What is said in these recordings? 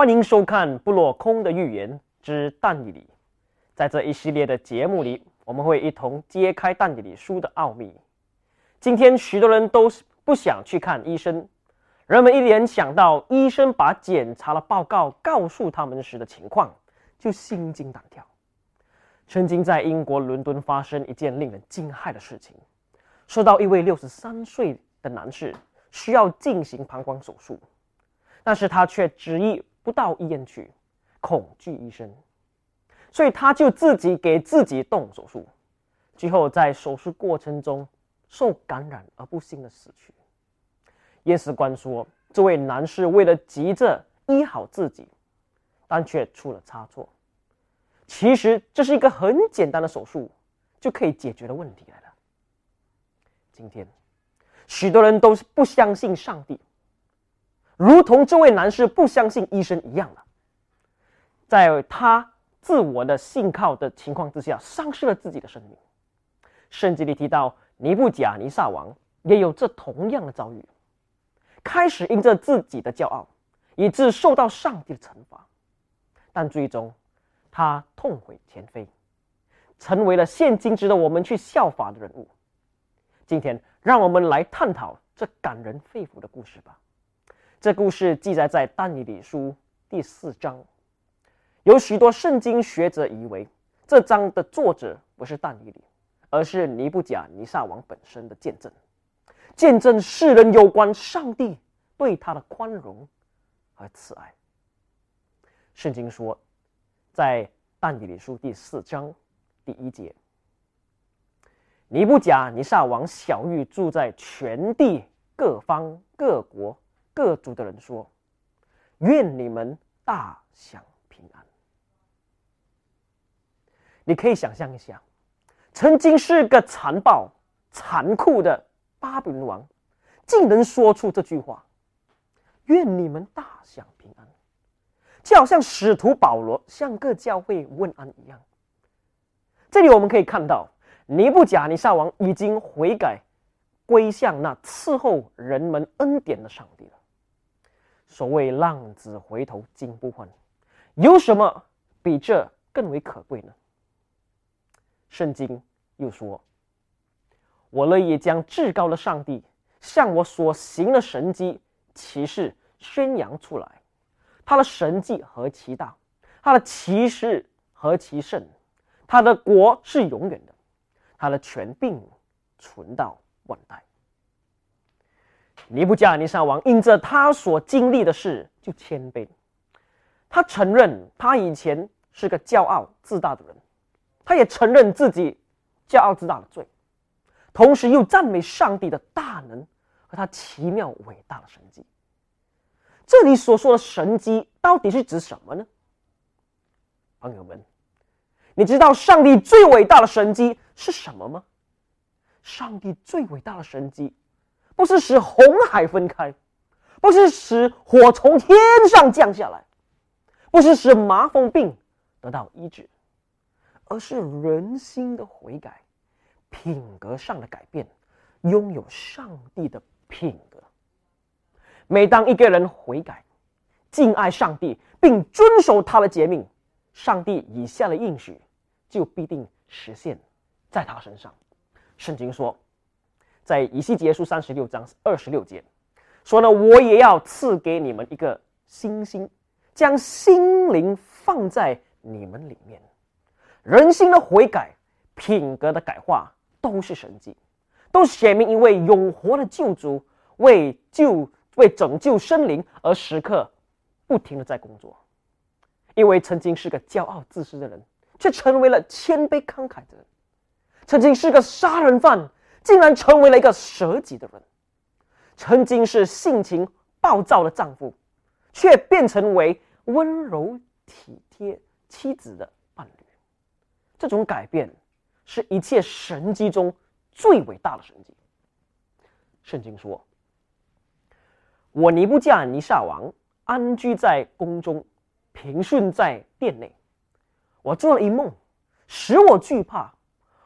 欢迎收看《不落空的预言之但以理》。在这一系列的节目里，我们会一同揭开但以理书的奥秘。今天，许多人都不想去看医生，人们一联想到医生把检查的报告告诉他们时的情况，就心惊胆跳。曾经在英国伦敦发生一件令人惊骇的事情，说到一位六十三岁的男士需要进行膀胱手术。但是他却执意不到医院去，恐惧医生，所以他就自己给自己动手术，最后在手术过程中受感染而不幸的死去。验尸官说，这位男士为了急着医好自己，但却出了差错。其实这是一个很简单的手术就可以解决的问题来了。今天，许多人都是不相信上帝。如同这位男士不相信医生一样的，在他自我的信靠的情况之下，丧失了自己的生命。圣经里提到，尼布甲尼撒王也有这同样的遭遇，开始因着自己的骄傲，以致受到上帝的惩罚，但最终他痛悔前非，成为了现今值得我们去效法的人物。今天，让我们来探讨这感人肺腑的故事吧。这故事记载在但以理书第四章，有许多圣经学者以为这章的作者不是但以理，而是尼布甲尼撒王本身的见证，见证世人有关上帝对他的宽容和慈爱。圣经说，在但以理书第四章第一节，尼布甲尼撒王小玉住在全地各方各国。各族的人说：“愿你们大享平安。”你可以想象一下，曾经是个残暴、残酷的巴比伦王，竟能说出这句话：“愿你们大享平安。”就好像使徒保罗向各教会问安一样。这里我们可以看到，尼布甲尼撒王已经悔改，归向那伺候人们恩典的上帝了。所谓浪子回头金不换，有什么比这更为可贵呢？圣经又说：“我乐意将至高的上帝向我所行的神迹奇事宣扬出来，他的神迹何其大，他的奇事何其甚，他的国是永远的，他的权柄存到万代。”尼布甲尼撒王因着他所经历的事就谦卑，他承认他以前是个骄傲自大的人，他也承认自己骄傲自大的罪，同时又赞美上帝的大能和他奇妙伟大的神迹。这里所说的神迹到底是指什么呢？朋友们，你知道上帝最伟大的神迹是什么吗？上帝最伟大的神迹。不是使红海分开，不是使火从天上降下来，不是使麻风病得到医治，而是人心的悔改，品格上的改变，拥有上帝的品格。每当一个人悔改、敬爱上帝，并遵守他的诫命，上帝以下的应许就必定实现，在他身上。圣经说。在以西结书三十六章二十六节，说呢，我也要赐给你们一个星星，将心灵放在你们里面，人心的悔改、品格的改化，都是神迹，都显明一位永活的救主为救、为拯救生灵而时刻不停的在工作。因为曾经是个骄傲自私的人，却成为了谦卑慷慨的人；曾经是个杀人犯。竟然成为了一个舍己的人，曾经是性情暴躁的丈夫，却变成为温柔体贴妻子的伴侣。这种改变是一切神迹中最伟大的神迹。圣经说：“我尼布甲尼撒王安居在宫中，平顺在殿内。我做了一梦，使我惧怕。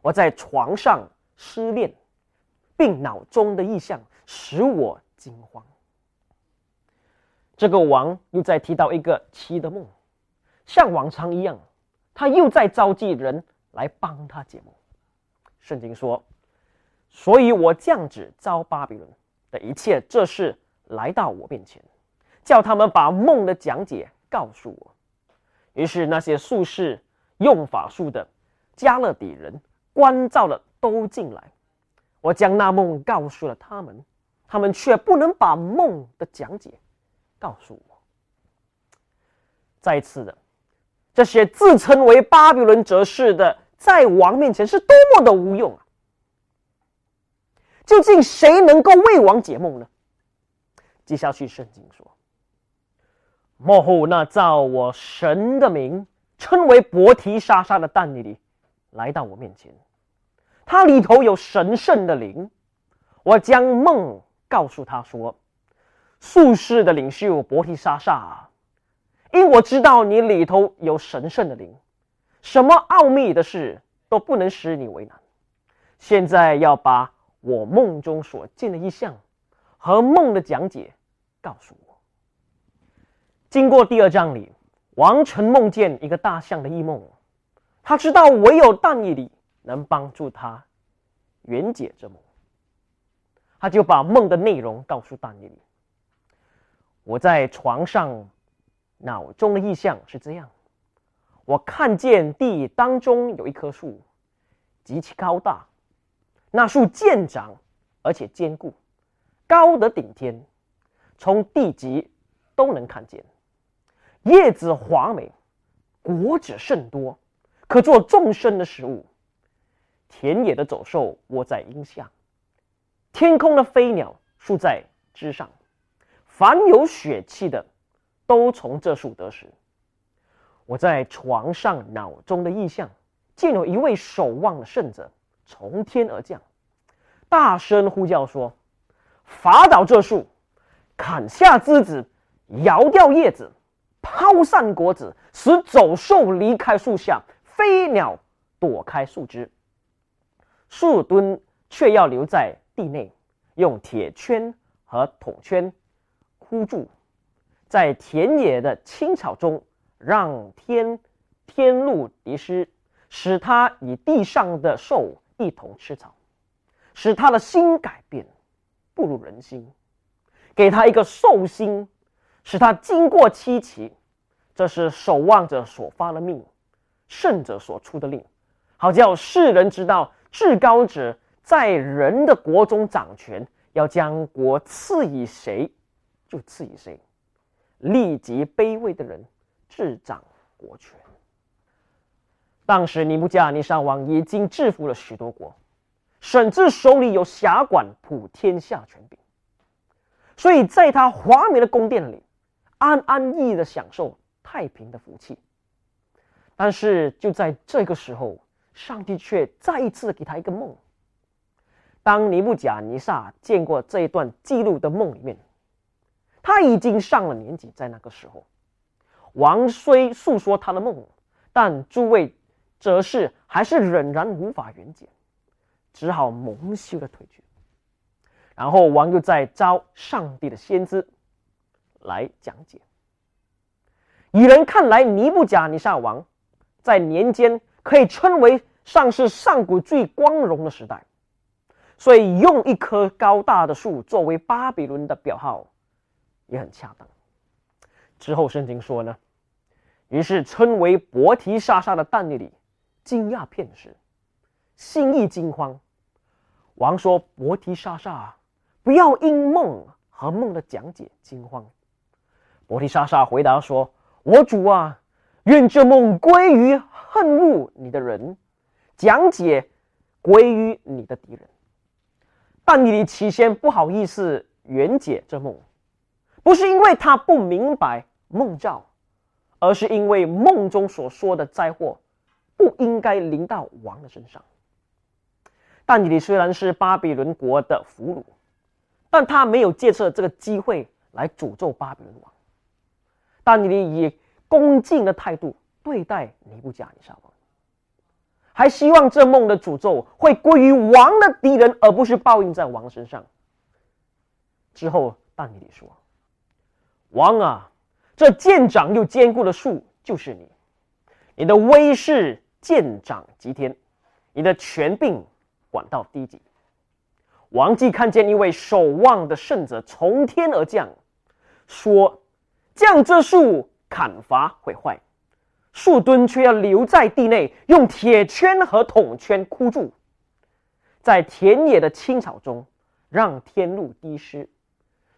我在床上。”失恋，并脑中的意象使我惊慌。这个王又在提到一个妻的梦，像往常一样，他又在召集人来帮他解梦。圣经说：“所以我降旨招巴比伦的一切这事来到我面前，叫他们把梦的讲解告诉我。”于是那些术士、用法术的、加勒底人、关照了都进来。我将那梦告诉了他们，他们却不能把梦的讲解告诉我。再次的，这些自称为巴比伦哲士的，在王面前是多么的无用啊！究竟谁能够为王解梦呢？接下去圣经说。幕后那造我神的名称为伯提沙沙的但尼里来到我面前，他里头有神圣的灵。我将梦告诉他说：“术士的领袖伯提沙沙，因我知道你里头有神圣的灵，什么奥秘的事都不能使你为难。现在要把我梦中所见的异象和梦的讲解告诉我。”经过第二章里，王臣梦见一个大象的异梦，他知道唯有但以理能帮助他圆解这梦，他就把梦的内容告诉但以理。我在床上脑中的意象是这样：我看见地当中有一棵树，极其高大，那树健长而且坚固，高的顶天，从地极都能看见。叶子华美，果子甚多，可做众生的食物。田野的走兽窝在荫下，天空的飞鸟宿在枝上，凡有血气的，都从这树得食。我在床上脑中的意象，见有一位守望的圣者从天而降，大声呼叫说：“伐倒这树，砍下枝子，摇掉叶子。”抛散果子，使走兽离开树下，飞鸟躲开树枝，树墩却要留在地内，用铁圈和桶圈箍住，在田野的青草中，让天天露敌湿，使他与地上的兽一同吃草，使他的心改变，不如人心，给他一个兽心。使他经过七期，这是守望者所发的命，圣者所出的令，好叫世人知道至高者在人的国中掌权，要将国赐予谁，就赐予谁，立即卑微的人执掌国权。当时尼布甲尼撒王已经制服了许多国，甚至手里有辖管普天下权柄，所以在他华美的宫殿里。安安逸逸的享受太平的福气，但是就在这个时候，上帝却再一次给他一个梦。当尼布甲尼撒见过这一段记录的梦里面，他已经上了年纪，在那个时候，王虽诉说他的梦，但诸位则是还是仍然无法圆解，只好蒙羞的退去。然后王又再招上帝的先知。来讲解。以人看来，尼布甲尼撒王在年间可以称为上是上古最光荣的时代，所以用一棵高大的树作为巴比伦的表号也很恰当。之后圣经说呢，于是称为伯提沙沙的但尼里惊讶片时，心意惊慌。王说：“伯提沙沙，不要因梦和梦的讲解惊慌。”伯提莎莎回答说：“我主啊，愿这梦归于恨恶你的人，讲解归于你的敌人。”但你起先不好意思圆解这梦，不是因为他不明白梦兆，而是因为梦中所说的灾祸不应该临到王的身上。但你虽然是巴比伦国的俘虏，但他没有借着这个机会来诅咒巴比伦王。但你以恭敬的态度对待尼布甲尼撒王，还希望这梦的诅咒会归于王的敌人，而不是报应在王身上。之后，但尼里说：“王啊，这健长又坚固的树就是你，你的威势健长极天，你的权柄管到低级。王既看见一位守望的圣者从天而降，说：“将这树砍伐毁坏，树墩却要留在地内，用铁圈和铜圈箍住，在田野的青草中，让天露滴湿，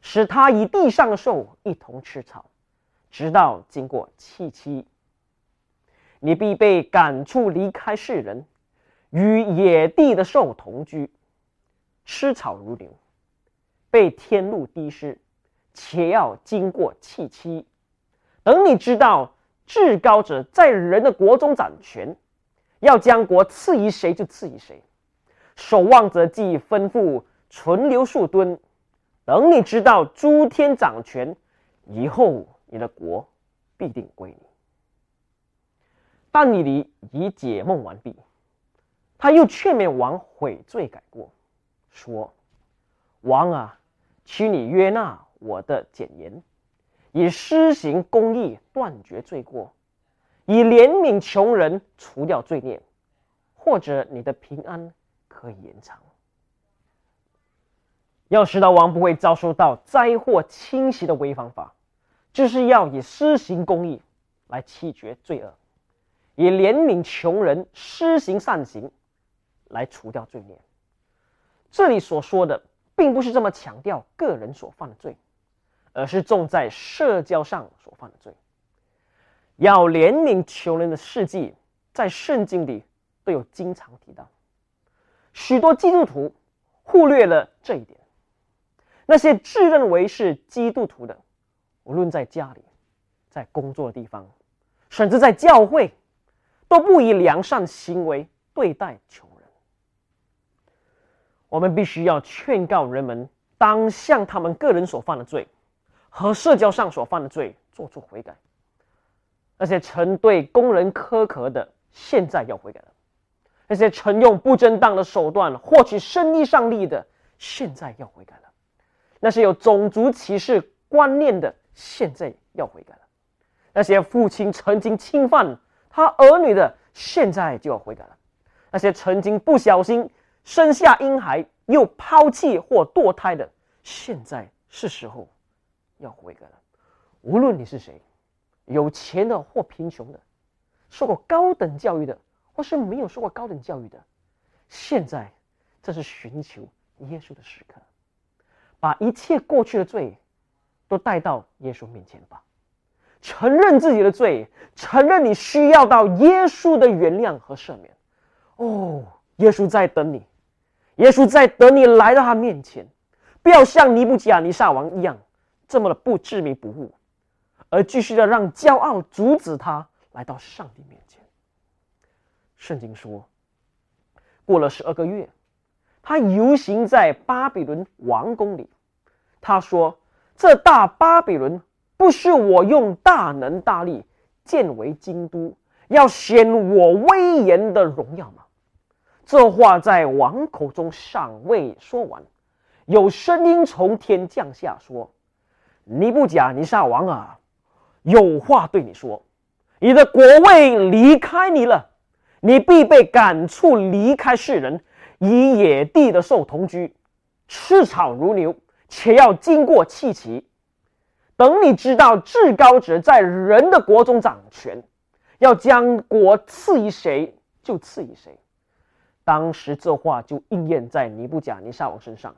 使他与地上的兽一同吃草，直到经过七七，你必被赶出离开世人，与野地的兽同居。”吃草如牛，被天露滴湿，且要经过气期。等你知道至高者在人的国中掌权，要将国赐予谁就赐予谁。守望者既吩咐存留数吨，等你知道诸天掌权以后，你的国必定归你。但你离已解梦完毕，他又劝勉王悔罪改过。说：“王啊，请你约纳我的简言，以施行公义断绝罪过，以怜悯穷人除掉罪孽，或者你的平安可以延长。要使到王不会遭受到灾祸侵袭的违方法，就是要以施行公义来弃绝罪恶，以怜悯穷人施行善行来除掉罪孽。”这里所说的，并不是这么强调个人所犯的罪，而是重在社交上所犯的罪。要怜悯穷人的事迹，在圣经里都有经常提到。许多基督徒忽略了这一点。那些自认为是基督徒的，无论在家里、在工作的地方，甚至在教会，都不以良善行为对待穷人。我们必须要劝告人们，当向他们个人所犯的罪和社交上所犯的罪做出悔改。那些曾对工人苛刻的，现在要悔改了；那些曾用不正当的手段获取生意上利的，现在要悔改了；那些有种族歧视观念的，现在要悔改了；那些父亲曾经侵犯他儿女的，现在就要悔改了；那些曾经不小心。生下婴孩又抛弃或堕胎的，现在是时候要悔改了。无论你是谁，有钱的或贫穷的，受过高等教育的或是没有受过高等教育的，现在这是寻求耶稣的时刻，把一切过去的罪都带到耶稣面前吧，承认自己的罪，承认你需要到耶稣的原谅和赦免。哦，耶稣在等你。耶稣在等你来到他面前，不要像尼布甲尼撒王一样这么的不知名不悟，而继续的让骄傲阻止他来到上帝面前。圣经说，过了十二个月，他游行在巴比伦王宫里。他说：“这大巴比伦不是我用大能大力建为京都，要显我威严的荣耀吗？”这话在王口中尚未说完，有声音从天降下说：“尼布甲尼撒王啊，有话对你说，你的国位离开你了，你必被赶出离开世人，与野地的兽同居，吃草如牛，且要经过气期。等你知道至高者在人的国中掌权，要将国赐予谁就赐予谁。”当时这话就应验在尼布甲尼撒王身上，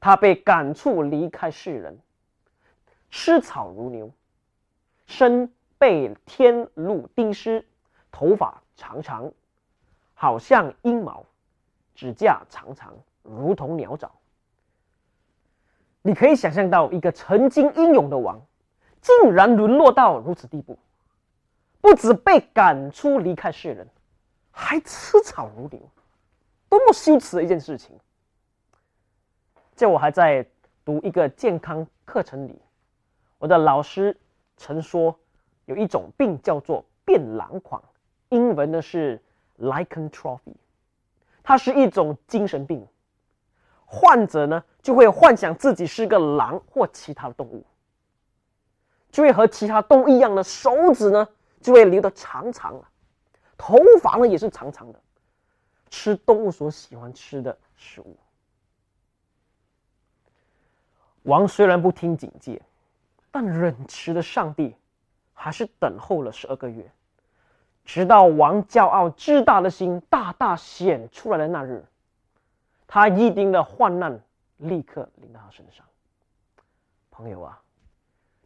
他被赶出离开世人，吃草如牛，身被天露滴湿，头发长长，好像鹰毛，指甲长长，如同鸟爪。你可以想象到一个曾经英勇的王，竟然沦落到如此地步，不止被赶出离开世人，还吃草如牛。多么羞耻的一件事情！在我还在读一个健康课程里，我的老师曾说，有一种病叫做变狼狂，英文呢是 lycanthropy，它是一种精神病，患者呢就会幻想自己是个狼或其他的动物。就会和其他动物一样的手指呢，就会留得长长的，头发呢也是长长的，吃动物所喜欢吃的食物。王虽然不听警戒，但忍持的上帝还是等候了十二个月，直到王骄傲自大的心大大显出来的那日，他一定的患难立刻临到他身上。朋友啊，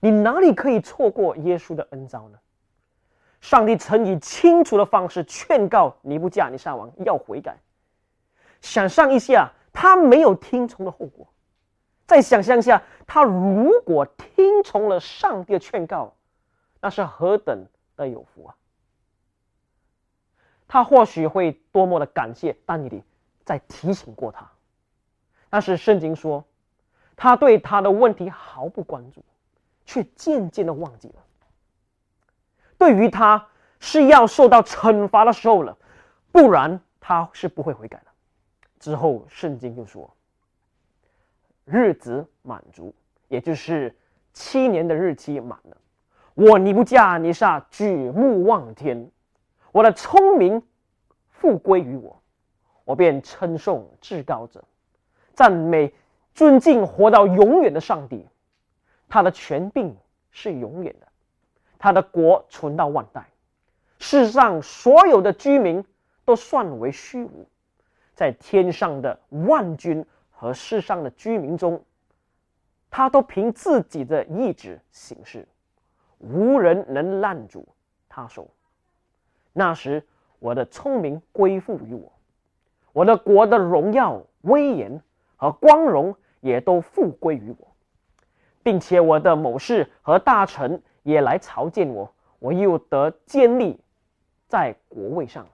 你哪里可以错过耶稣的恩召呢？上帝曾以清楚的方式劝告尼布甲尼撒王要悔改，想象一下他没有听从的后果。再想象下，他如果听从了上帝的劝告，那是何等的有福啊！他或许会多么的感谢丹尼里在提醒过他，但是圣经说，他对他的问题毫不关注，却渐渐的忘记了。对于他是要受到惩罚的时候了，不然他是不会悔改的。之后圣经就说。日子满足，也就是七年的日期满了。我尼布加尼撒举目望天，我的聪明复归于我，我便称颂至高者，赞美尊敬活到永远的上帝。他的权柄是永远的，他的国存到万代。世上所有的居民都算为虚无，在天上的万军。和世上的居民中，他都凭自己的意志行事，无人能拦阻他手。那时，我的聪明归附于我，我的国的荣耀、威严和光荣也都复归于我，并且我的谋士和大臣也来朝见我，我又得建立在国位上，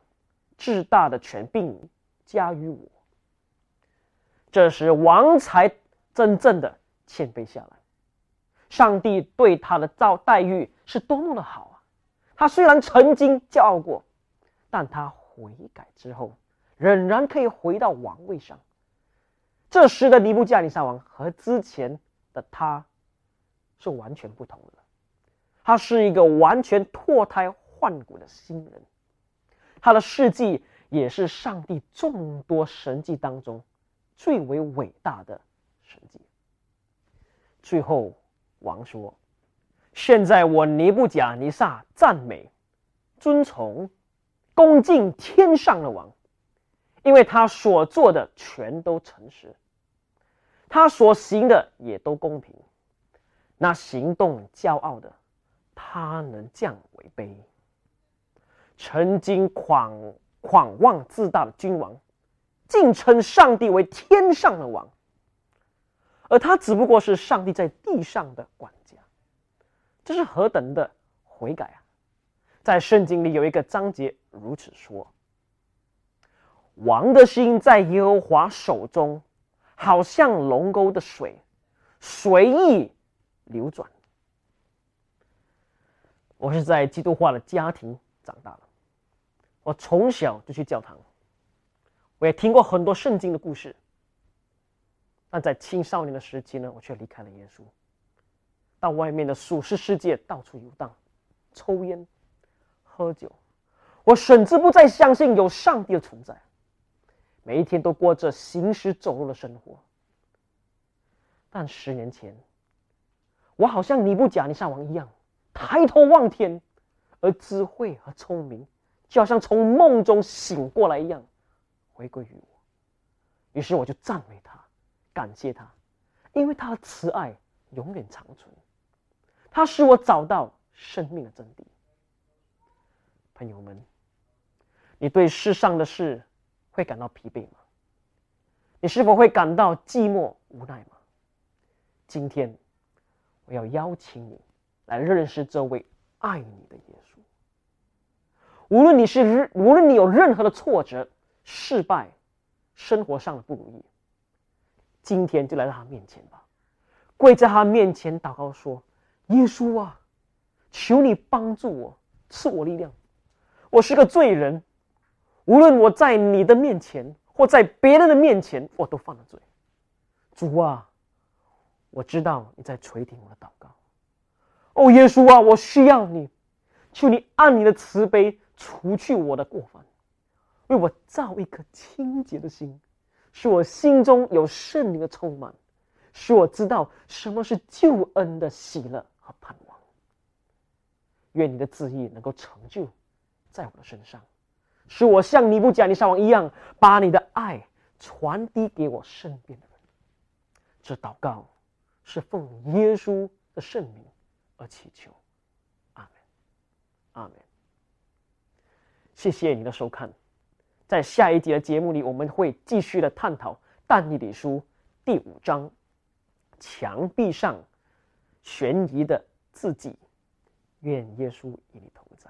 至大的权柄加于我。这时，王才真正的谦卑下来。上帝对他的造待遇是多么的好啊！他虽然曾经骄傲过，但他悔改之后，仍然可以回到王位上。这时的尼布加尼撒王和之前的他是完全不同的。他是一个完全脱胎换骨的新人。他的事迹也是上帝众多神迹当中。最为伟大的神迹。最后，王说：“现在我尼布甲尼撒赞美、尊崇、恭敬天上的王，因为他所做的全都诚实，他所行的也都公平。那行动骄傲的，他能降为卑；曾经狂狂妄自大的君王。”竟称上帝为天上的王，而他只不过是上帝在地上的管家，这是何等的悔改啊！在圣经里有一个章节如此说：“王的心在耶和华手中，好像龙沟的水，随意流转。”我是在基督化的家庭长大的，我从小就去教堂。我也听过很多圣经的故事，但在青少年的时期呢，我却离开了耶稣，到外面的俗世世界到处游荡，抽烟、喝酒。我甚至不再相信有上帝的存在，每一天都过着行尸走肉的生活。但十年前，我好像尼布甲尼撒王一样，抬头望天，而智慧和聪明就好像从梦中醒过来一样。回归于我，于是我就赞美他，感谢他，因为他的慈爱永远长存，他使我找到生命的真谛。朋友们，你对世上的事会感到疲惫吗？你是否会感到寂寞无奈吗？今天，我要邀请你来认识这位爱你的耶稣。无论你是无论你有任何的挫折。失败，生活上的不如意。今天就来到他面前吧，跪在他面前祷告说：“耶稣啊，求你帮助我，赐我力量。我是个罪人，无论我在你的面前或在别人的面前，我都犯了罪。主啊，我知道你在垂听我的祷告，哦，耶稣啊，我需要你，求你按你的慈悲除去我的过犯，为我造一颗清洁的心，使我心中有圣灵的充满，使我知道什么是救恩的喜乐和盼望。愿你的旨意能够成就在我的身上，使我像尼布甲尼撒王一样，把你的爱传递给我身边的人。这祷告是奉耶稣的圣名而祈求，阿门，阿门。谢谢你的收看，在下一集的节目里，我们会继续的探讨但以理书第五章墙壁上悬疑的自己。愿耶稣与你同在。